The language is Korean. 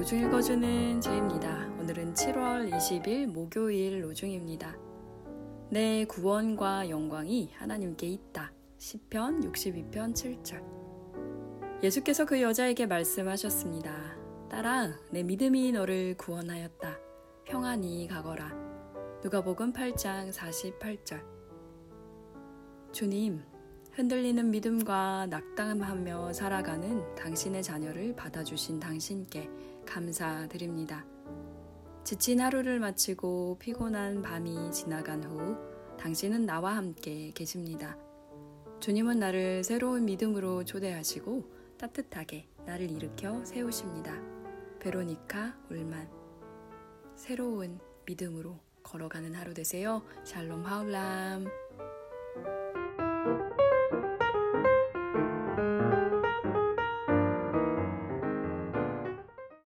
로중 읽어주는 제입니다. 오늘은 7월 20일 목요일 로중입니다. 내 구원과 영광이 하나님께 있다. 10편 62편 7절. 예수께서 그 여자에게 말씀하셨습니다. 딸아, 내 믿음이 너를 구원하였다. 평안히 가거라. 누가복음 8장 48절. 주님, 흔들리는 믿음과 낙담하며 살아가는 당신의 자녀를 받아주신 당신께 감사드립니다. 지친 하루를 마치고 피곤한 밤이 지나간 후 당신은 나와 함께 계십니다. 주님은 나를 새로운 믿음으로 초대하시고 따뜻하게 나를 일으켜 세우십니다. 베로니카 울만 새로운 믿음으로 걸어가는 하루 되세요. 샬롬 하울람